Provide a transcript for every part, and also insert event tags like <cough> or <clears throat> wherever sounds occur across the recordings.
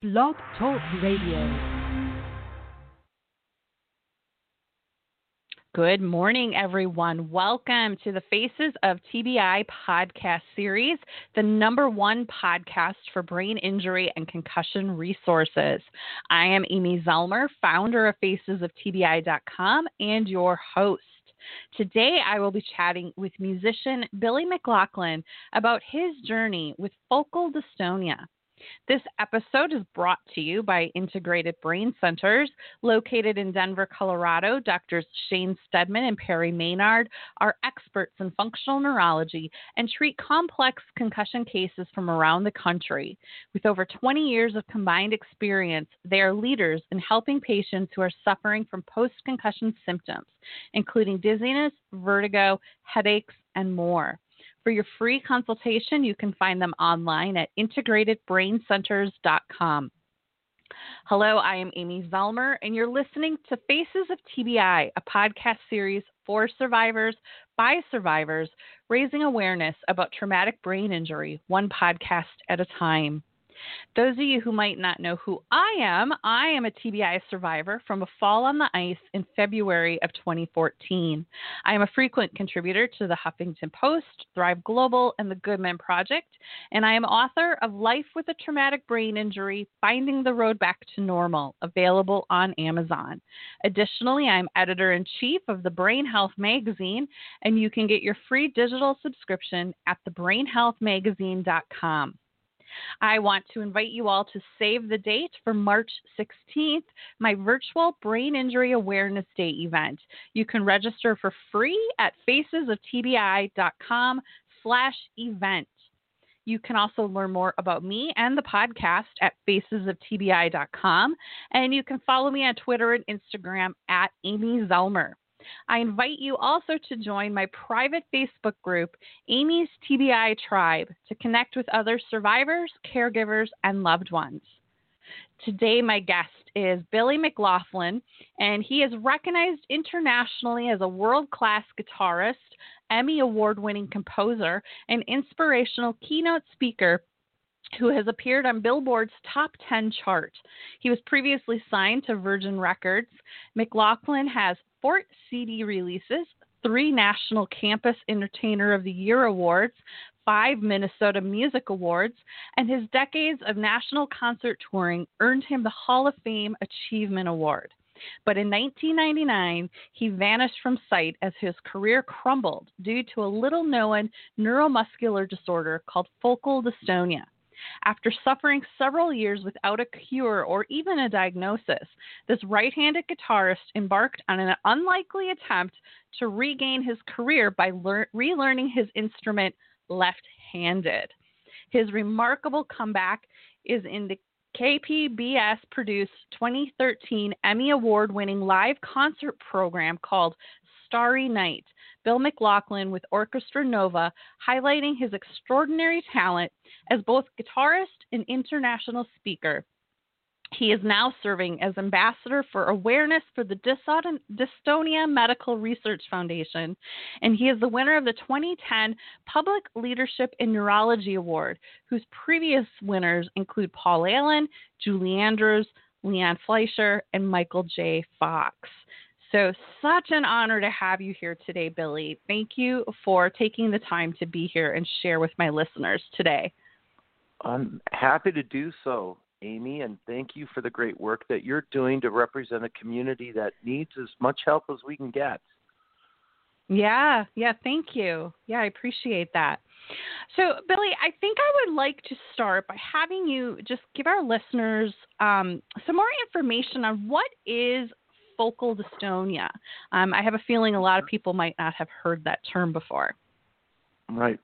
Blog Talk Radio. Good morning, everyone. Welcome to the Faces of TBI podcast series, the number one podcast for brain injury and concussion resources. I am Amy Zellmer, founder of FacesOfTBI.com and your host. Today, I will be chatting with musician Billy McLaughlin about his journey with focal dystonia. This episode is brought to you by Integrated Brain Centers, located in Denver, Colorado. Doctors Shane Steadman and Perry Maynard are experts in functional neurology and treat complex concussion cases from around the country. With over 20 years of combined experience, they are leaders in helping patients who are suffering from post concussion symptoms, including dizziness, vertigo, headaches, and more. For your free consultation, you can find them online at integratedbraincenters.com. Hello, I am Amy Zellmer, and you're listening to Faces of TBI, a podcast series for survivors by survivors, raising awareness about traumatic brain injury, one podcast at a time. Those of you who might not know who I am, I am a TBI survivor from a fall on the ice in February of 2014. I am a frequent contributor to the Huffington Post, Thrive Global, and the Good Men Project, and I am author of Life with a Traumatic Brain Injury Finding the Road Back to Normal, available on Amazon. Additionally, I'm editor in chief of the Brain Health Magazine, and you can get your free digital subscription at thebrainhealthmagazine.com. I want to invite you all to save the date for March 16th, my virtual Brain Injury Awareness Day event. You can register for free at facesoftbi.com slash event. You can also learn more about me and the podcast at facesoftbi.com. And you can follow me on Twitter and Instagram at Amy Zellmer. I invite you also to join my private Facebook group, Amy's TBI Tribe, to connect with other survivors, caregivers, and loved ones. Today, my guest is Billy McLaughlin, and he is recognized internationally as a world class guitarist, Emmy Award winning composer, and inspirational keynote speaker who has appeared on Billboard's top 10 chart. He was previously signed to Virgin Records. McLaughlin has four CD releases, three National Campus Entertainer of the Year awards, five Minnesota Music Awards, and his decades of national concert touring earned him the Hall of Fame Achievement Award. But in 1999, he vanished from sight as his career crumbled due to a little known neuromuscular disorder called focal dystonia. After suffering several years without a cure or even a diagnosis, this right handed guitarist embarked on an unlikely attempt to regain his career by lear- relearning his instrument left handed. His remarkable comeback is in the KPBS produced 2013 Emmy Award winning live concert program called Starry Night, Bill McLaughlin with Orchestra Nova, highlighting his extraordinary talent as both guitarist and international speaker. He is now serving as ambassador for awareness for the Dystonia Medical Research Foundation, and he is the winner of the 2010 Public Leadership in Neurology Award, whose previous winners include Paul Allen, Julie Andrews, Leon Fleischer, and Michael J. Fox. So, such an honor to have you here today, Billy. Thank you for taking the time to be here and share with my listeners today. I'm happy to do so, Amy, and thank you for the great work that you're doing to represent a community that needs as much help as we can get. Yeah, yeah, thank you. Yeah, I appreciate that. So, Billy, I think I would like to start by having you just give our listeners um, some more information on what is focal dystonia. Um, I have a feeling a lot of people might not have heard that term before. Right.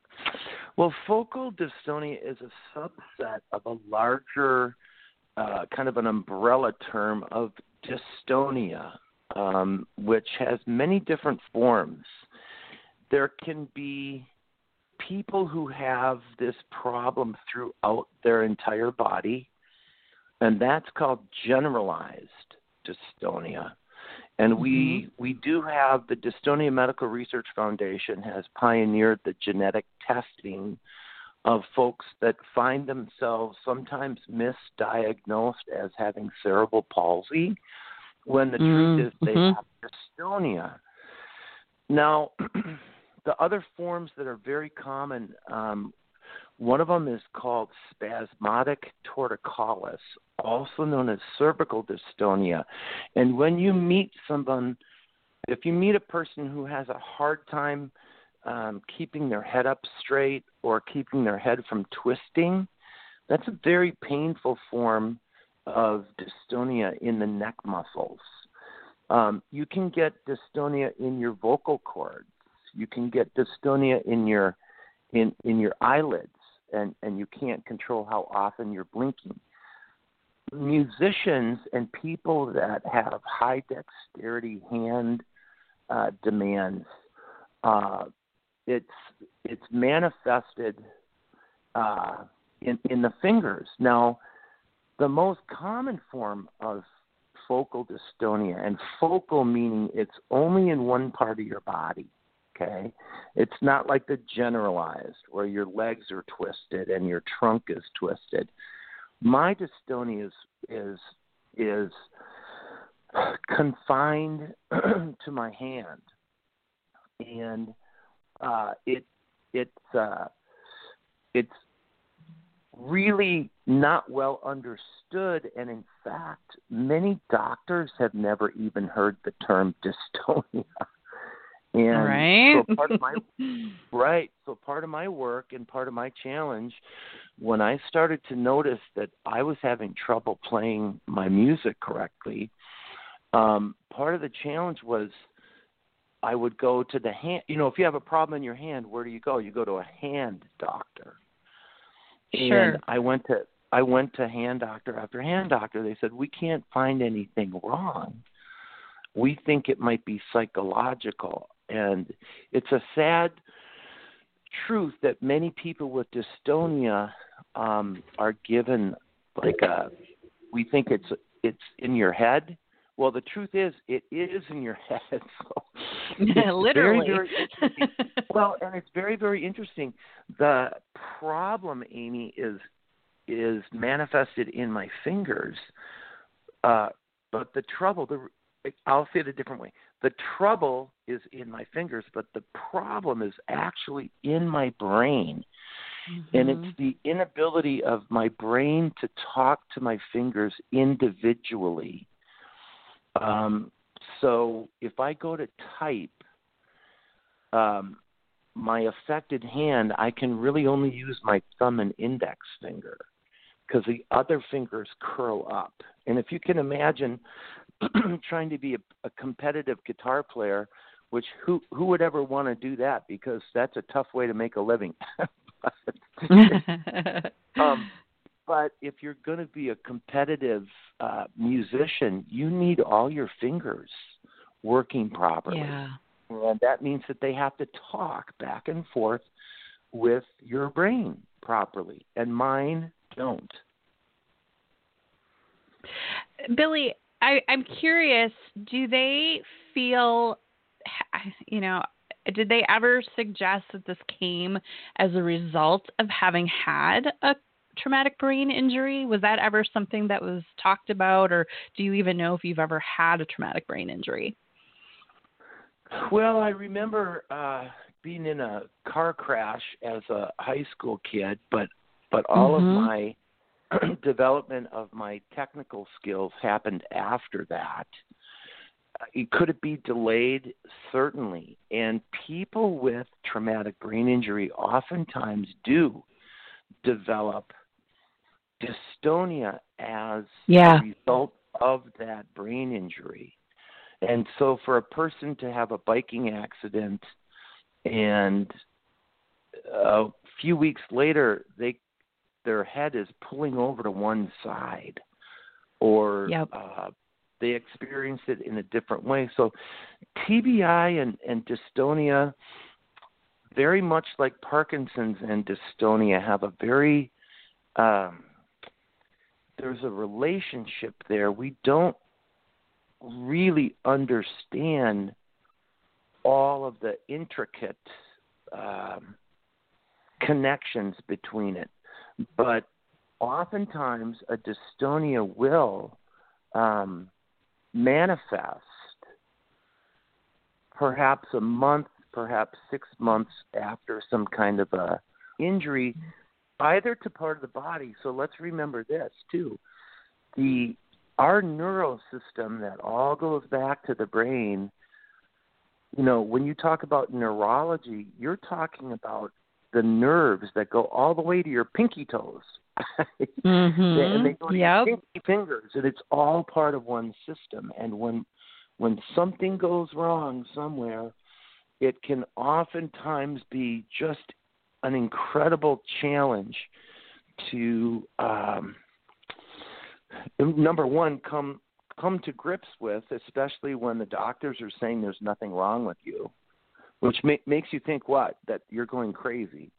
Well, focal dystonia is a subset of a larger, uh, kind of an umbrella term of dystonia, um, which has many different forms. There can be people who have this problem throughout their entire body, and that's called generalized dystonia. And we mm-hmm. we do have the Dystonia Medical Research Foundation has pioneered the genetic testing of folks that find themselves sometimes misdiagnosed as having cerebral palsy when the mm-hmm. truth is they mm-hmm. have dystonia. Now, <clears throat> the other forms that are very common, um, one of them is called spasmodic torticollis, also known as cervical dystonia. And when you meet someone, if you meet a person who has a hard time um, keeping their head up straight or keeping their head from twisting, that's a very painful form of dystonia in the neck muscles. Um, you can get dystonia in your vocal cords. You can get dystonia in your in in your eyelids, and and you can't control how often you're blinking. Musicians and people that have high dexterity hand uh, demands, uh, it's it's manifested uh, in in the fingers. Now, the most common form of focal dystonia, and focal meaning it's only in one part of your body. Okay, it's not like the generalized where your legs are twisted and your trunk is twisted. My dystonia is is is confined <clears throat> to my hand, and uh, it it's uh, it's really not well understood, and in fact, many doctors have never even heard the term dystonia. <laughs> And right. so part of my <laughs> right, so part of my work and part of my challenge when I started to notice that I was having trouble playing my music correctly, um, part of the challenge was I would go to the hand. You know, if you have a problem in your hand, where do you go? You go to a hand doctor. Sure. And I went to I went to hand doctor after hand doctor. They said we can't find anything wrong. We think it might be psychological, and it's a sad truth that many people with dystonia um, are given like a. We think it's it's in your head. Well, the truth is, it is in your <laughs> head. So <laughs> Literally. Very, very well, and it's very, very interesting. The problem, Amy, is is manifested in my fingers. Uh, but the trouble, the I'll say it a different way. The trouble is in my fingers, but the problem is actually in my brain. Mm-hmm. And it's the inability of my brain to talk to my fingers individually. Um, so if I go to type, um, my affected hand, I can really only use my thumb and index finger because the other fingers curl up. And if you can imagine <clears throat> trying to be a, a competitive guitar player, which who who would ever want to do that because that's a tough way to make a living. <laughs> <laughs> um, but if you're going to be a competitive uh, musician, you need all your fingers working properly. Yeah. And that means that they have to talk back and forth with your brain properly. And mine don't. Billy, I, I'm curious, do they feel, you know, did they ever suggest that this came as a result of having had a traumatic brain injury? Was that ever something that was talked about, or do you even know if you've ever had a traumatic brain injury? Well, I remember uh, being in a car crash as a high school kid, but but all mm-hmm. of my <clears throat> development of my technical skills happened after that. Could it be delayed? Certainly. And people with traumatic brain injury oftentimes do develop dystonia as yeah. a result of that brain injury. And so for a person to have a biking accident and a few weeks later they their head is pulling over to one side or yep. uh, they experience it in a different way. So TBI and, and dystonia, very much like Parkinson's and dystonia, have a very um, there's a relationship there. We don't really understand all of the intricate um, connections between it. But oftentimes, a dystonia will um, manifest perhaps a month, perhaps six months after some kind of a injury, either to part of the body. So let's remember this too: the our neural system that all goes back to the brain. You know, when you talk about neurology, you're talking about the nerves that go all the way to your pinky toes. <laughs> mm-hmm. and they go to yep. your pinky fingers, and it's all part of one system. And when when something goes wrong somewhere, it can oftentimes be just an incredible challenge to um, number one come come to grips with, especially when the doctors are saying there's nothing wrong with you, which ma- makes you think what that you're going crazy.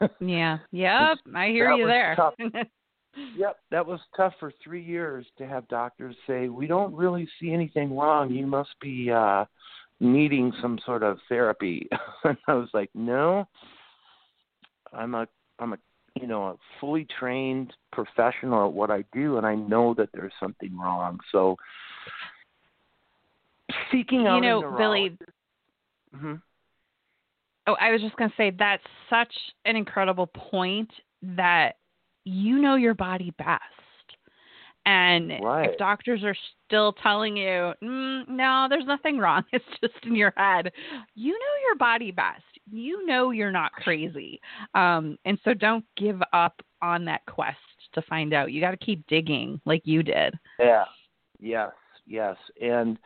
<laughs> yeah. Yep. I hear you there. <laughs> yep, that was tough for three years to have doctors say we don't really see anything wrong. You must be uh needing some sort of therapy. <laughs> and I was like, no, I'm a I'm a you know a fully trained professional at what I do, and I know that there's something wrong. So seeking out you know, Billy. Mm-hmm. Oh, I was just going to say that's such an incredible point that you know your body best. And right. if doctors are still telling you, mm, no, there's nothing wrong, <laughs> it's just in your head, you know your body best. You know you're not crazy. Um, and so don't give up on that quest to find out. You got to keep digging like you did. Yeah. Yes. Yes. And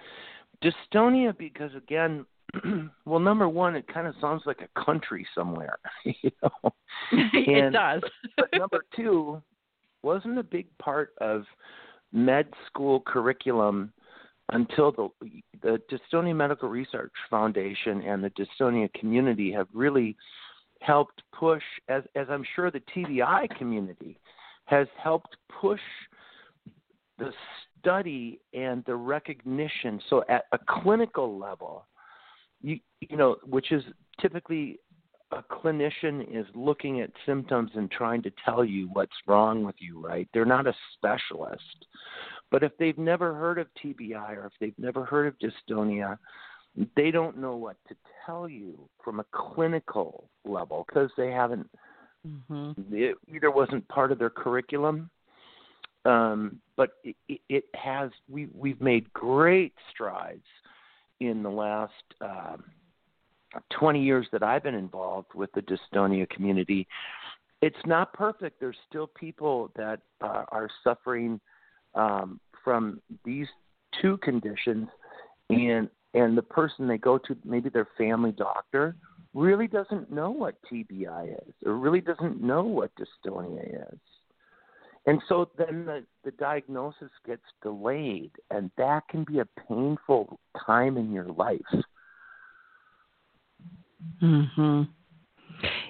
dystonia, because again, <clears throat> well, number one, it kind of sounds like a country somewhere, <laughs> you know. <laughs> it does. <laughs> but number two, wasn't a big part of med school curriculum until the the Dystonia Medical Research Foundation and the dystonia community have really helped push, as as I'm sure the TBI community has helped push the study and the recognition. So at a clinical level, you you know, which is typically a clinician is looking at symptoms and trying to tell you what's wrong with you, right? They're not a specialist. But if they've never heard of TBI or if they've never heard of dystonia, they don't know what to tell you from a clinical level because they haven't mm-hmm. it either wasn't part of their curriculum um, but it, it has we we've made great strides in the last um, 20 years that I've been involved with the dystonia community. It's not perfect. There's still people that uh, are suffering um, from these two conditions, and and the person they go to, maybe their family doctor, really doesn't know what TBI is, or really doesn't know what dystonia is. And so then the, the diagnosis gets delayed, and that can be a painful time in your life. Mhm.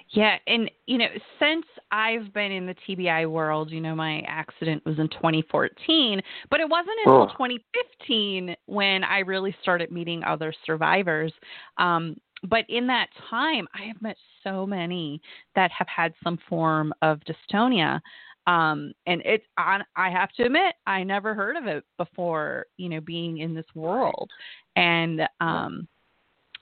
Yeah, and you know, since I've been in the TBI world, you know, my accident was in 2014, but it wasn't until oh. 2015 when I really started meeting other survivors. Um, but in that time, I have met so many that have had some form of dystonia. Um, and it's on, I have to admit, I never heard of it before, you know, being in this world. And, um,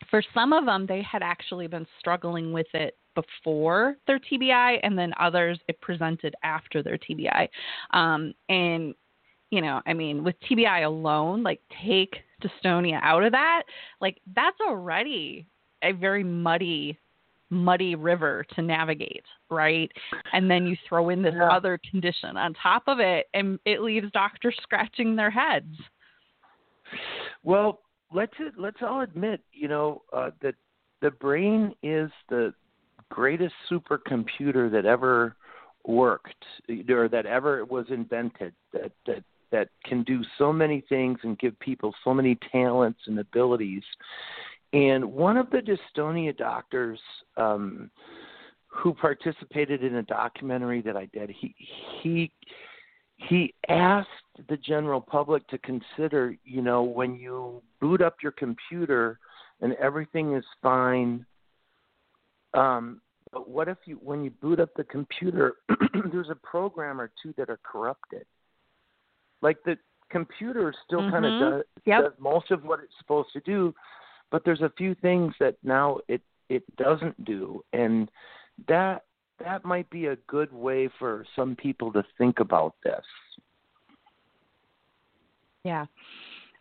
for some of them, they had actually been struggling with it before their TBI, and then others it presented after their TBI. Um, and you know, I mean, with TBI alone, like take dystonia out of that, like that's already a very muddy muddy river to navigate, right? And then you throw in this yeah. other condition on top of it, and it leaves doctors scratching their heads. Well, let's let's all admit, you know, uh, that the brain is the greatest supercomputer that ever worked or that ever was invented. That that that can do so many things and give people so many talents and abilities. And one of the dystonia doctors um, who participated in a documentary that I did, he he he asked the general public to consider, you know, when you boot up your computer and everything is fine, um, But what if you, when you boot up the computer, <clears throat> there's a program or two that are corrupted. Like the computer still mm-hmm. kind of does, yep. does most of what it's supposed to do, but there's a few things that now it it doesn't do, and that that might be a good way for some people to think about this. Yeah.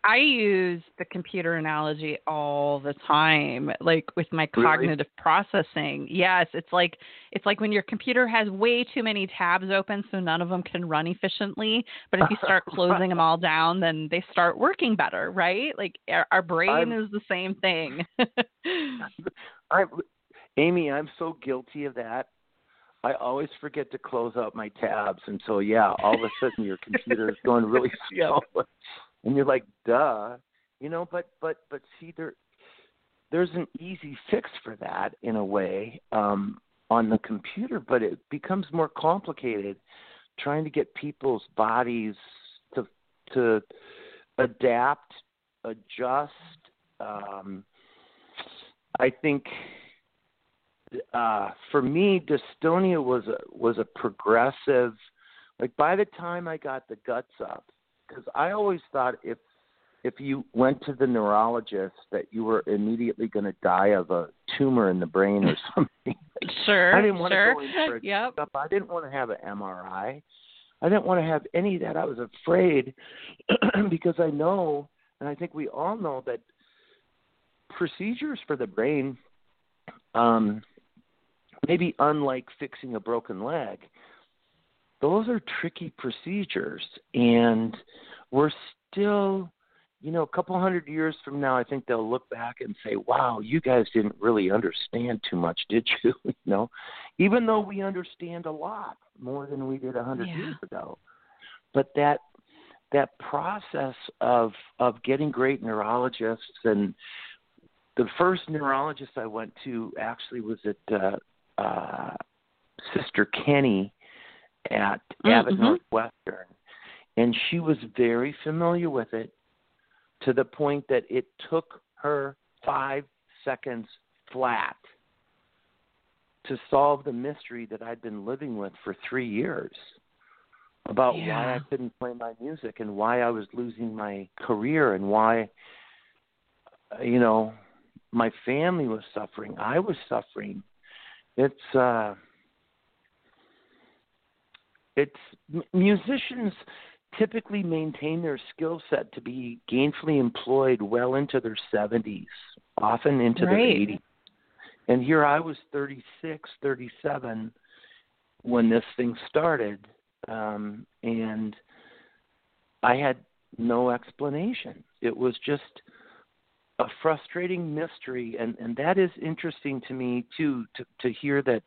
I use the computer analogy all the time, like with my cognitive really? processing. Yes, it's like it's like when your computer has way too many tabs open, so none of them can run efficiently. But if you <laughs> start closing them all down, then they start working better, right? Like our, our brain I'm, is the same thing. <laughs> I, Amy, I'm so guilty of that. I always forget to close out my tabs, and so yeah, all of a sudden your computer is going really <laughs> slow and you're like, duh, you know. But but but see, there there's an easy fix for that in a way um, on the computer, but it becomes more complicated trying to get people's bodies to to adapt, adjust. Um, I think uh, for me, dystonia was a was a progressive. Like by the time I got the guts up, because I always thought if if you went to the neurologist that you were immediately going to die of a tumor in the brain or <laughs> something. sure. I didn't want sure. to go in for a <laughs> yep. I didn't want to have an MRI. I didn't want to have any of that. I was afraid <clears throat> because I know, and I think we all know that procedures for the brain, um, maybe unlike fixing a broken leg, those are tricky procedures. And we're still you know a couple hundred years from now i think they'll look back and say wow you guys didn't really understand too much <laughs> did you? You know? Even though we understand a lot more than we did a hundred yeah. years ago. But that that process of of getting great neurologists and the first neurologist i went to actually was at uh uh sister kenny at mm-hmm. Abbott Northwestern, and she was very familiar with it to the point that it took her five seconds flat to solve the mystery that I'd been living with for three years about yeah. why I couldn't play my music and why I was losing my career and why you know my family was suffering I was suffering it's uh it's musicians typically maintain their skill set to be gainfully employed well into their 70s, often into right. their 80s. And here I was 36, 37 when this thing started, um, and I had no explanation. It was just a frustrating mystery, and and that is interesting to me too to to hear that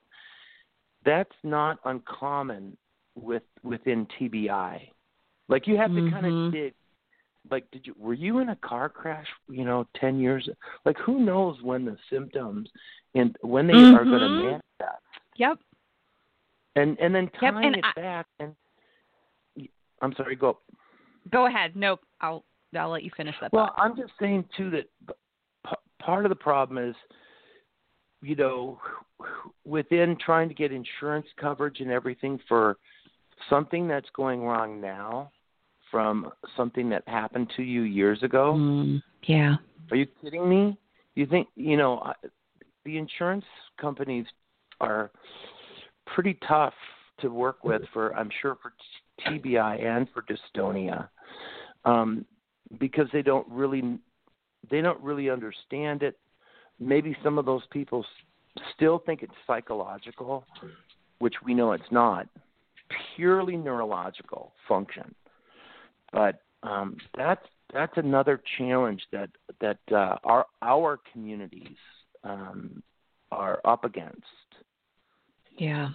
that's not uncommon with within TBI. Like you have to mm-hmm. kind of dig. Like, did you were you in a car crash? You know, ten years. Like, who knows when the symptoms and when they mm-hmm. are going to manifest? Yep. And and then tying yep, and it I, back and I'm sorry. Go. Go ahead. Nope. I'll I'll let you finish that. Well, thought. I'm just saying too that p- part of the problem is, you know, within trying to get insurance coverage and everything for something that's going wrong now from something that happened to you years ago. Mm, yeah. Are you kidding me? You think you know the insurance companies are pretty tough to work with for I'm sure for TBI and for dystonia um, because they don't really they don't really understand it. Maybe some of those people still think it's psychological, which we know it's not purely neurological function. But um, that's that's another challenge that that uh, our our communities um, are up against. Yeah,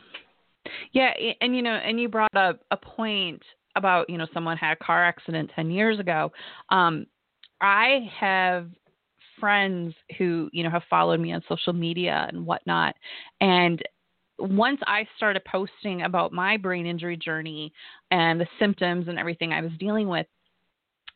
yeah, and you know, and you brought up a point about you know someone had a car accident ten years ago. Um, I have friends who you know have followed me on social media and whatnot, and once I started posting about my brain injury journey and the symptoms and everything I was dealing with,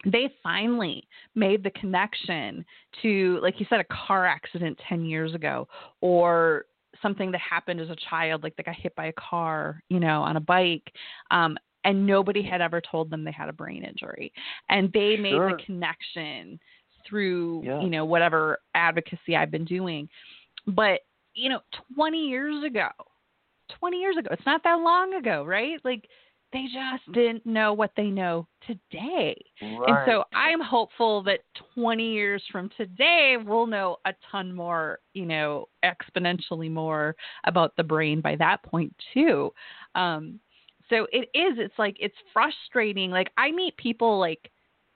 they finally made the connection to, like you said, a car accident 10 years ago or something that happened as a child, like they got hit by a car, you know, on a bike, um, and nobody had ever told them they had a brain injury, and they made Sure. the connection through, Yeah. you know, whatever advocacy I've been doing. But you know, 20 years ago, 20 years ago, it's not that long ago, right? Like they just didn't know what they know today. And so I'm hopeful that 20 years from today, we'll know a ton more, you know, exponentially more about the brain by that point, too. Um, so it is, it's like, it's frustrating. Like, I meet people like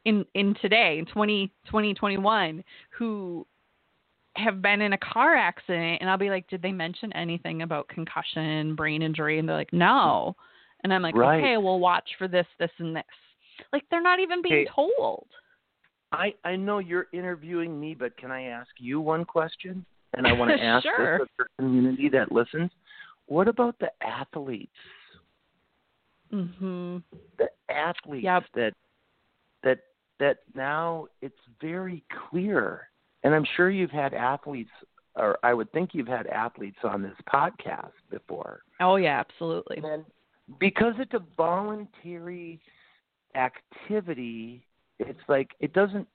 in, in today, in 20, 2021, who have been in a car accident, and I'll be like, did they mention anything about concussion, brain injury? And they're like, no. And I'm like, Right. okay, well, watch for this, this, and this. Like they're not even being Hey. told. I I know you're interviewing me, but can I ask you one question? And I want to <laughs> ask Sure. this of the community that listens. What about the athletes? Mhm. The athletes Yep. that that that now it's very clear. And I'm sure you've had athletes or I would think you've had athletes on this podcast before. Oh yeah, absolutely. And because it's a voluntary activity, it's like it doesn't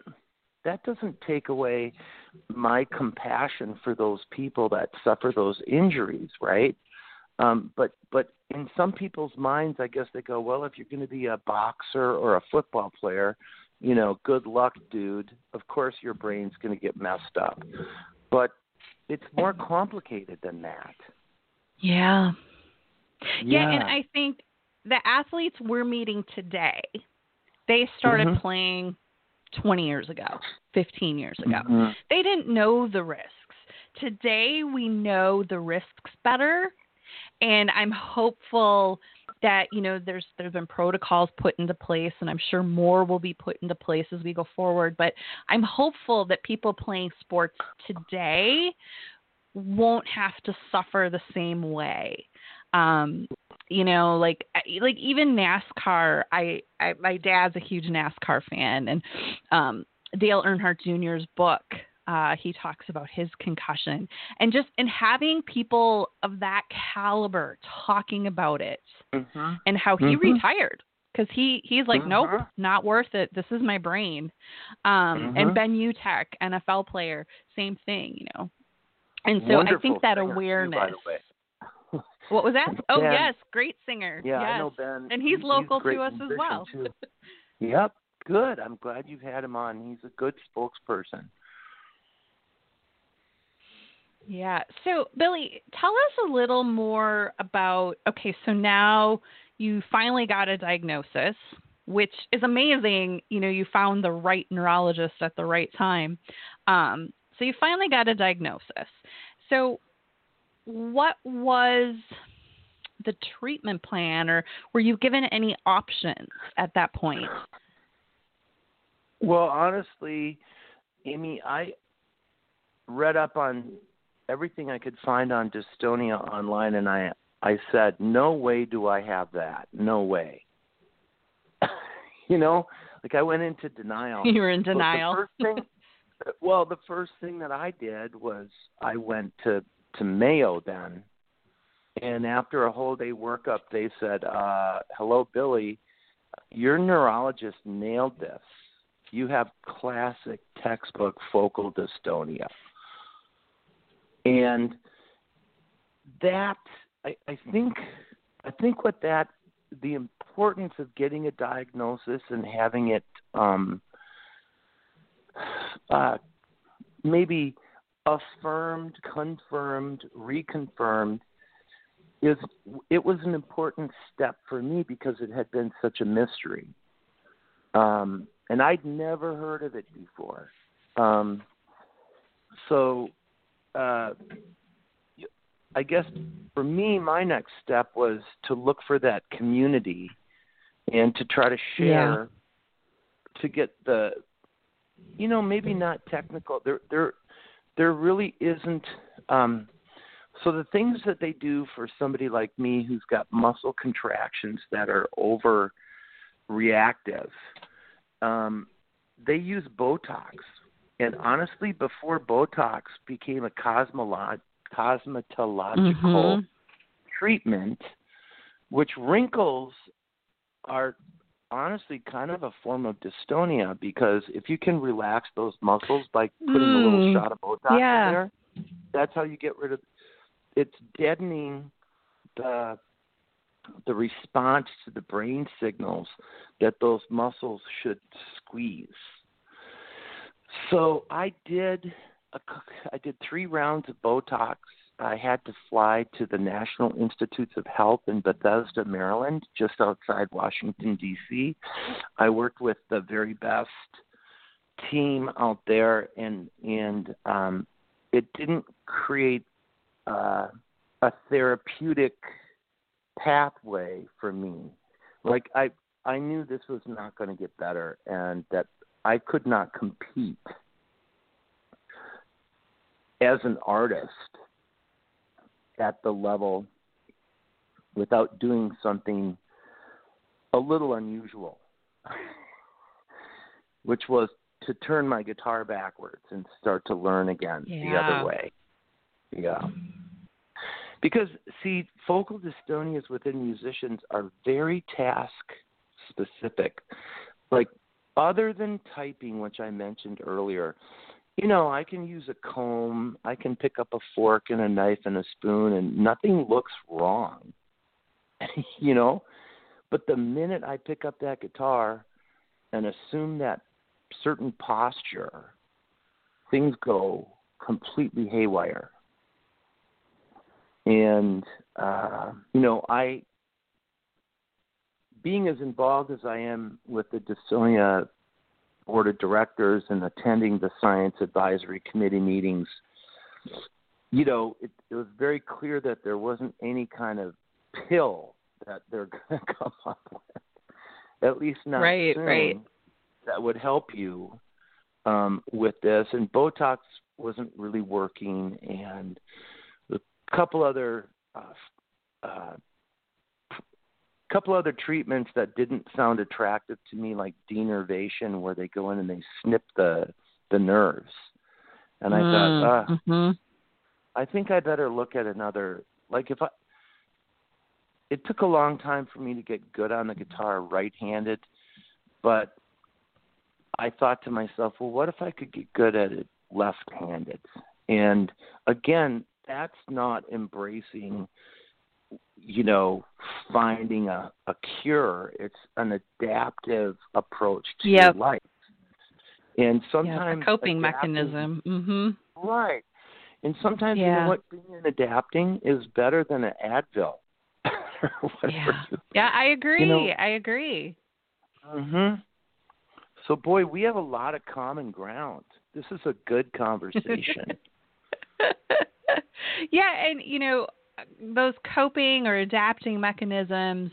that doesn't take away my compassion for those people that suffer those injuries, right? Um, but but in some people's minds, I guess they go, well, if you're going to be a boxer or a football player, you know, good luck, dude. Of course, your brain's going to get messed up. But it's more complicated than that. Yeah. Yeah, and I think the athletes we're meeting today, they started Mhm. playing 20 years ago, 15 years ago. Mhm. They didn't know the risks. Today we know the risks better, and I'm hopeful that you know there's there's been protocols put into place and I'm sure more will be put into place as we go forward, but I'm hopeful that people playing sports today won't have to suffer the same way. Um, you know, like like even NASCAR. I, I my dad's a huge NASCAR fan, and um, Dale Earnhardt Jr.'s book. Uh, he talks about his concussion and just and having people of that caliber talking about it Mhm. and how he Mhm. retired because he he's like nope Mhm. not worth it this is my brain um and ben Utecht nfl player same thing you know and so i think that too, awareness way. what was that <laughs> oh Ben. yes great singer Yeah, yes I know Ben. and he's He- local to us as well Yep, good. I'm glad you've had him on. He's a good spokesperson. Yeah. So, Billy, tell us a little more about okay, so now you finally got a diagnosis, which is amazing. You know, you found the right neurologist at the right time. Um, so, you finally got a diagnosis. So, what was the treatment plan, or were you given any options at that point? Well, honestly, Amy, I read up on everything I could find on dystonia online, and I I said, no way do I have that. No way. <laughs> you know, like I went into denial. <laughs> You were in Well, denial. The first thing, <laughs> well, the first thing that I did was I went to to Mayo then, and after a whole day workup, they said, uh, "Hello, Billy, your neurologist nailed this. You have classic textbook focal dystonia." And that I, I think I think what that the importance of getting a diagnosis and having it um, uh, maybe affirmed, confirmed, reconfirmed is it was an important step for me because it had been such a mystery. Um, and I'd never heard of it before. Um, so uh, I guess for me, my next step was to look for that community and to try to share to get the you know maybe not technical there there there really isn't um so the things that they do for somebody like me who's got muscle contractions that are over reactive um they use botox and honestly before botox became a cosmolog cosmetological Mhm. treatment, which wrinkles are honestly kind of a form of dystonia because if you can relax those muscles by putting a little Mm. shot of Botox Yeah. in there, that's how you get rid of it's deadening the the response to the brain signals that those muscles should squeeze. So I did a, I did three rounds of Botox. I had to fly to the National Institutes of Health in Bethesda, Maryland, just outside Washington D.C. I worked with the very best team out there, and and um, it didn't create uh, a therapeutic pathway for me. Like I I knew this was not going to get better, and that I could not compete as an artist at the level without doing something a little unusual, <laughs> which was to turn my guitar backwards and start to learn again the other way. Yeah. Because, see, focal dystonias within musicians are very task specific. Like, other than typing, which I mentioned earlier, you know, I can use a comb, I can pick up a fork and a knife and a spoon, and nothing looks wrong. <laughs> you know? But the minute I pick up that guitar and assume that certain posture, things go completely haywire. And, uh, you know, I, being as involved as I am with the Dystonia board of directors and attending the science advisory committee meetings, you know, it, it was very clear that there wasn't any kind of pill that they're <laughs> going to come up with, at least not Right, soon, right. that would help you um, with this. And Botox wasn't really working, and a couple other uh, uh, couple other treatments that didn't sound attractive to me, like denervation, where they go in and they snip the the nerves. And I thought, ah, Mhm. I think I better look at another. Like if I, it took a long time for me to get good on the guitar right-handed, but I thought to myself, well, what if I could get good at it left-handed? And again, that's not embracing, you know, finding a, a cure. It's an adaptive approach to Yep. life. And yeah, sometimes a coping adapting- mechanism. Mhm. Right. And sometimes you Yeah. know what being and adapting is better than an Advil. <laughs> Yeah. Yeah, I agree. know- I agree. Mhm. So boy, we have a lot of common ground. This is a good conversation. <laughs> yeah, and you know those coping or adapting mechanisms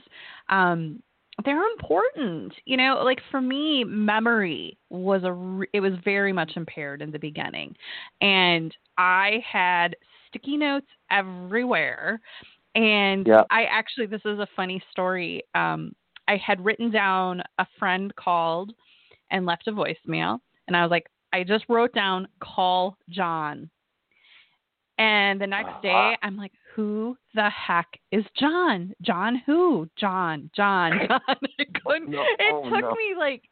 um they're important. You know, like for me memory was a re- it was very much impaired in the beginning. And I had sticky notes everywhere and. I actually this is a funny story. Um I had written down a friend called and left a voicemail and I was like I just wrote down call John and the next day, I'm like, who the heck is John? John who? John, John, <laughs> John. <laughs> I No, it oh, took no. me like,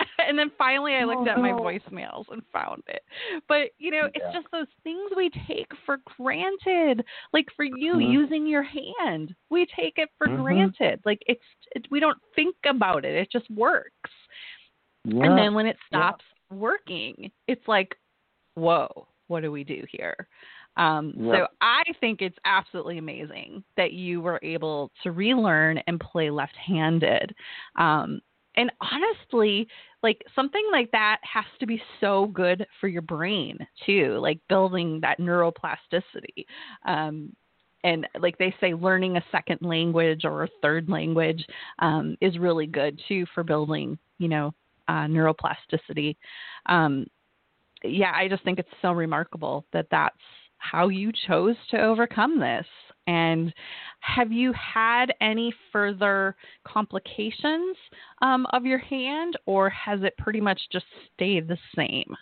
<laughs> and then finally I looked Oh, at my voicemails and found it. But, you know, it's just those things we take for granted. Like for you, Mhm. using your hand, we take it for Mhm. granted. Like it's, it, we don't think about it, it just works. yeah. And then when it Yeah. stops working, it's like, whoa, what do we do here? Um, So I think it's absolutely amazing that you were able to relearn and play left handed. Um, and honestly, like something like that has to be so good for your brain too, like building that neuroplasticity. Um, and like they say, learning a second language or a third language um, is really good too for building, you know, uh, neuroplasticity. Um, yeah, I just think it's so remarkable that that's how you chose to overcome this. And have you had any further complications um, of your hand, or has it pretty much just stayed the same?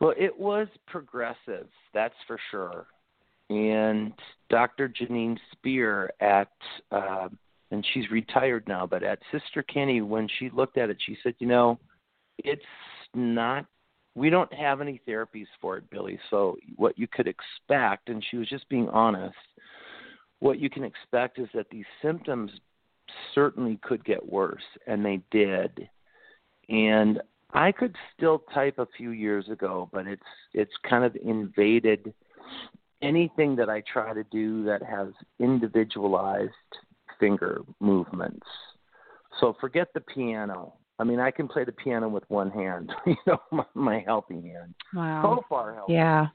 Well, it was progressive, that's for sure. and Dr. Janine Spear at, uh, and she's retired now, but at Sister Kenny, when she looked at it, she said, you know, it's not we don't have any therapies for it, Billy. So what you could expect, and she was just being honest, what you can expect is that these symptoms certainly could get worse, and they did. And I could still type a few years ago, but it's it's kind of invaded anything that I try to do that has individualized finger movements. So forget the piano. I mean, I can play the piano with one hand, <laughs> you know, my, my healthy hand. Wow. So far, healthy. Yeah.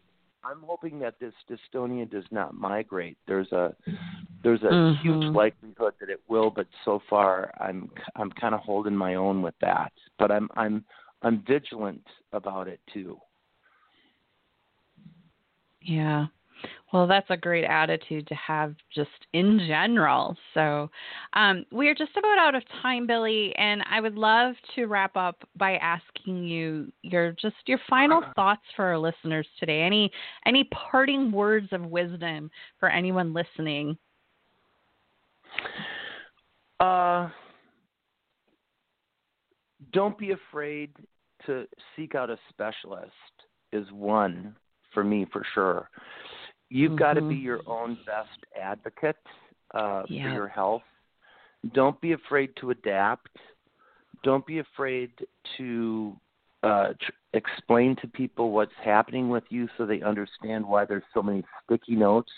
I'm hoping that this dystonia does not migrate. There's a there's a mm-hmm. huge likelihood that it will, but so far I'm I'm kind of holding my own with that. But I'm I'm I'm vigilant about it too. Yeah. Well, that's a great attitude to have just in general. So, um, we are just about out of time, Billy, and I would love to wrap up by asking you your just your final thoughts for our listeners today. Any any parting words of wisdom for anyone listening? Uh, don't be afraid to seek out a specialist. Is one for me for sure You've mm-hmm. got to be your own best advocate uh, yeah. for your health. Don't be afraid to adapt. Don't be afraid to uh, tr- explain to people what's happening with you so they understand why there's so many sticky notes.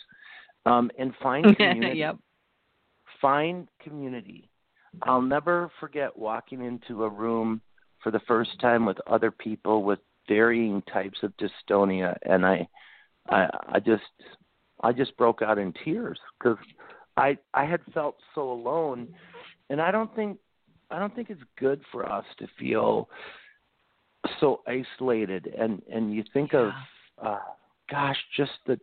Um, and find <laughs> community. yep. Find community. I'll never forget walking into a room for the first time with other people with varying types of dystonia, and I I I just I just broke out in tears because I I had felt so alone, and I don't think I don't think it's good for us to feel so isolated. And and you think yeah. of uh, gosh, just the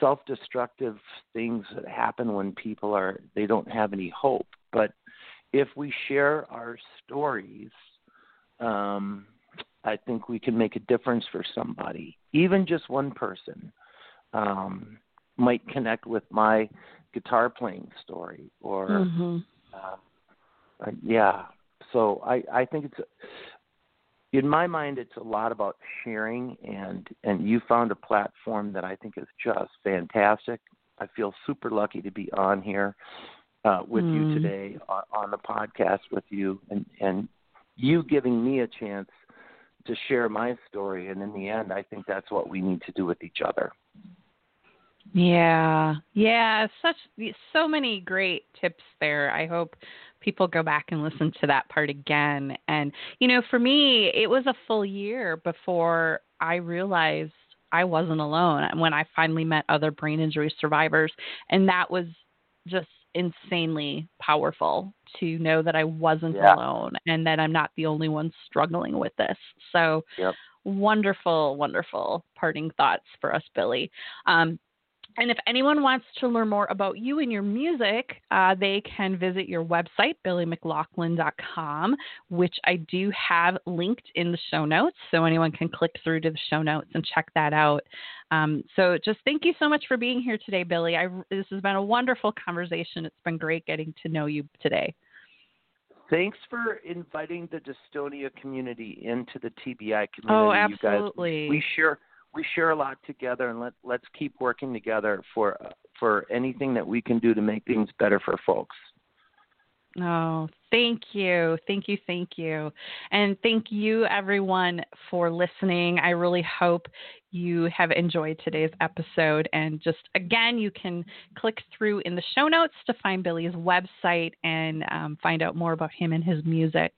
self-destructive things that happen when people are they don't have any hope. But if we share our stories, um, I think we can make a difference for somebody, even just one person. Um, might connect with my guitar playing story or mm-hmm. uh, uh, yeah so i i think it's in my mind it's a lot about sharing and and you found a platform that i think is just fantastic i feel super lucky to be on here uh, with mm. you today on, on the podcast with you and and you giving me a chance to share my story and in the end i think that's what we need to do with each other yeah, yeah, such so many great tips there. I hope people go back and listen to that part again. And you know, for me, it was a full year before I realized I wasn't alone And when I finally met other brain injury survivors, and that was just insanely powerful to know that I wasn't yeah. alone and that I'm not the only one struggling with this. So, yep. wonderful, wonderful parting thoughts for us, Billy. Um, and if anyone wants to learn more about you and your music, uh, they can visit your website, billymclaughlin.com, which I do have linked in the show notes. So anyone can click through to the show notes and check that out. Um, so just thank you so much for being here today, Billy. I, this has been a wonderful conversation. It's been great getting to know you today. Thanks for inviting the dystonia community into the TBI community. Oh, absolutely. We share we share a lot together, and let let's keep working together for for anything that we can do to make things better for folks. Oh, thank you. Thank you. Thank you. And thank you, everyone, for listening. I really hope you have enjoyed today's episode. And just again, you can click through in the show notes to find Billy's website and um, find out more about him and his music.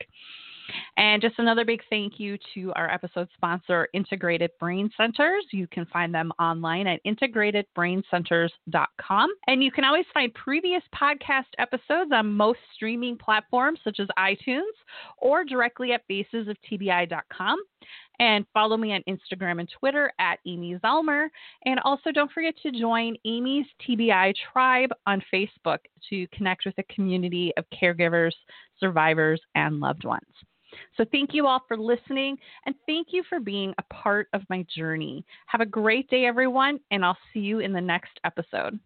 And just another big thank you to our episode sponsor, Integrated Brain Centers. You can find them online at integratedbraincenters.com. And you can always find previous podcast episodes on most streaming platforms such as iTunes or directly at facesoftbi.com. And follow me on Instagram and Twitter at Amy Zellmer. And also don't forget to join Amy's TBI Tribe on Facebook to connect with a community of caregivers, survivors, and loved ones. So thank you all for listening and thank you for being a part of my journey. Have a great day, everyone, and I'll see you in the next episode.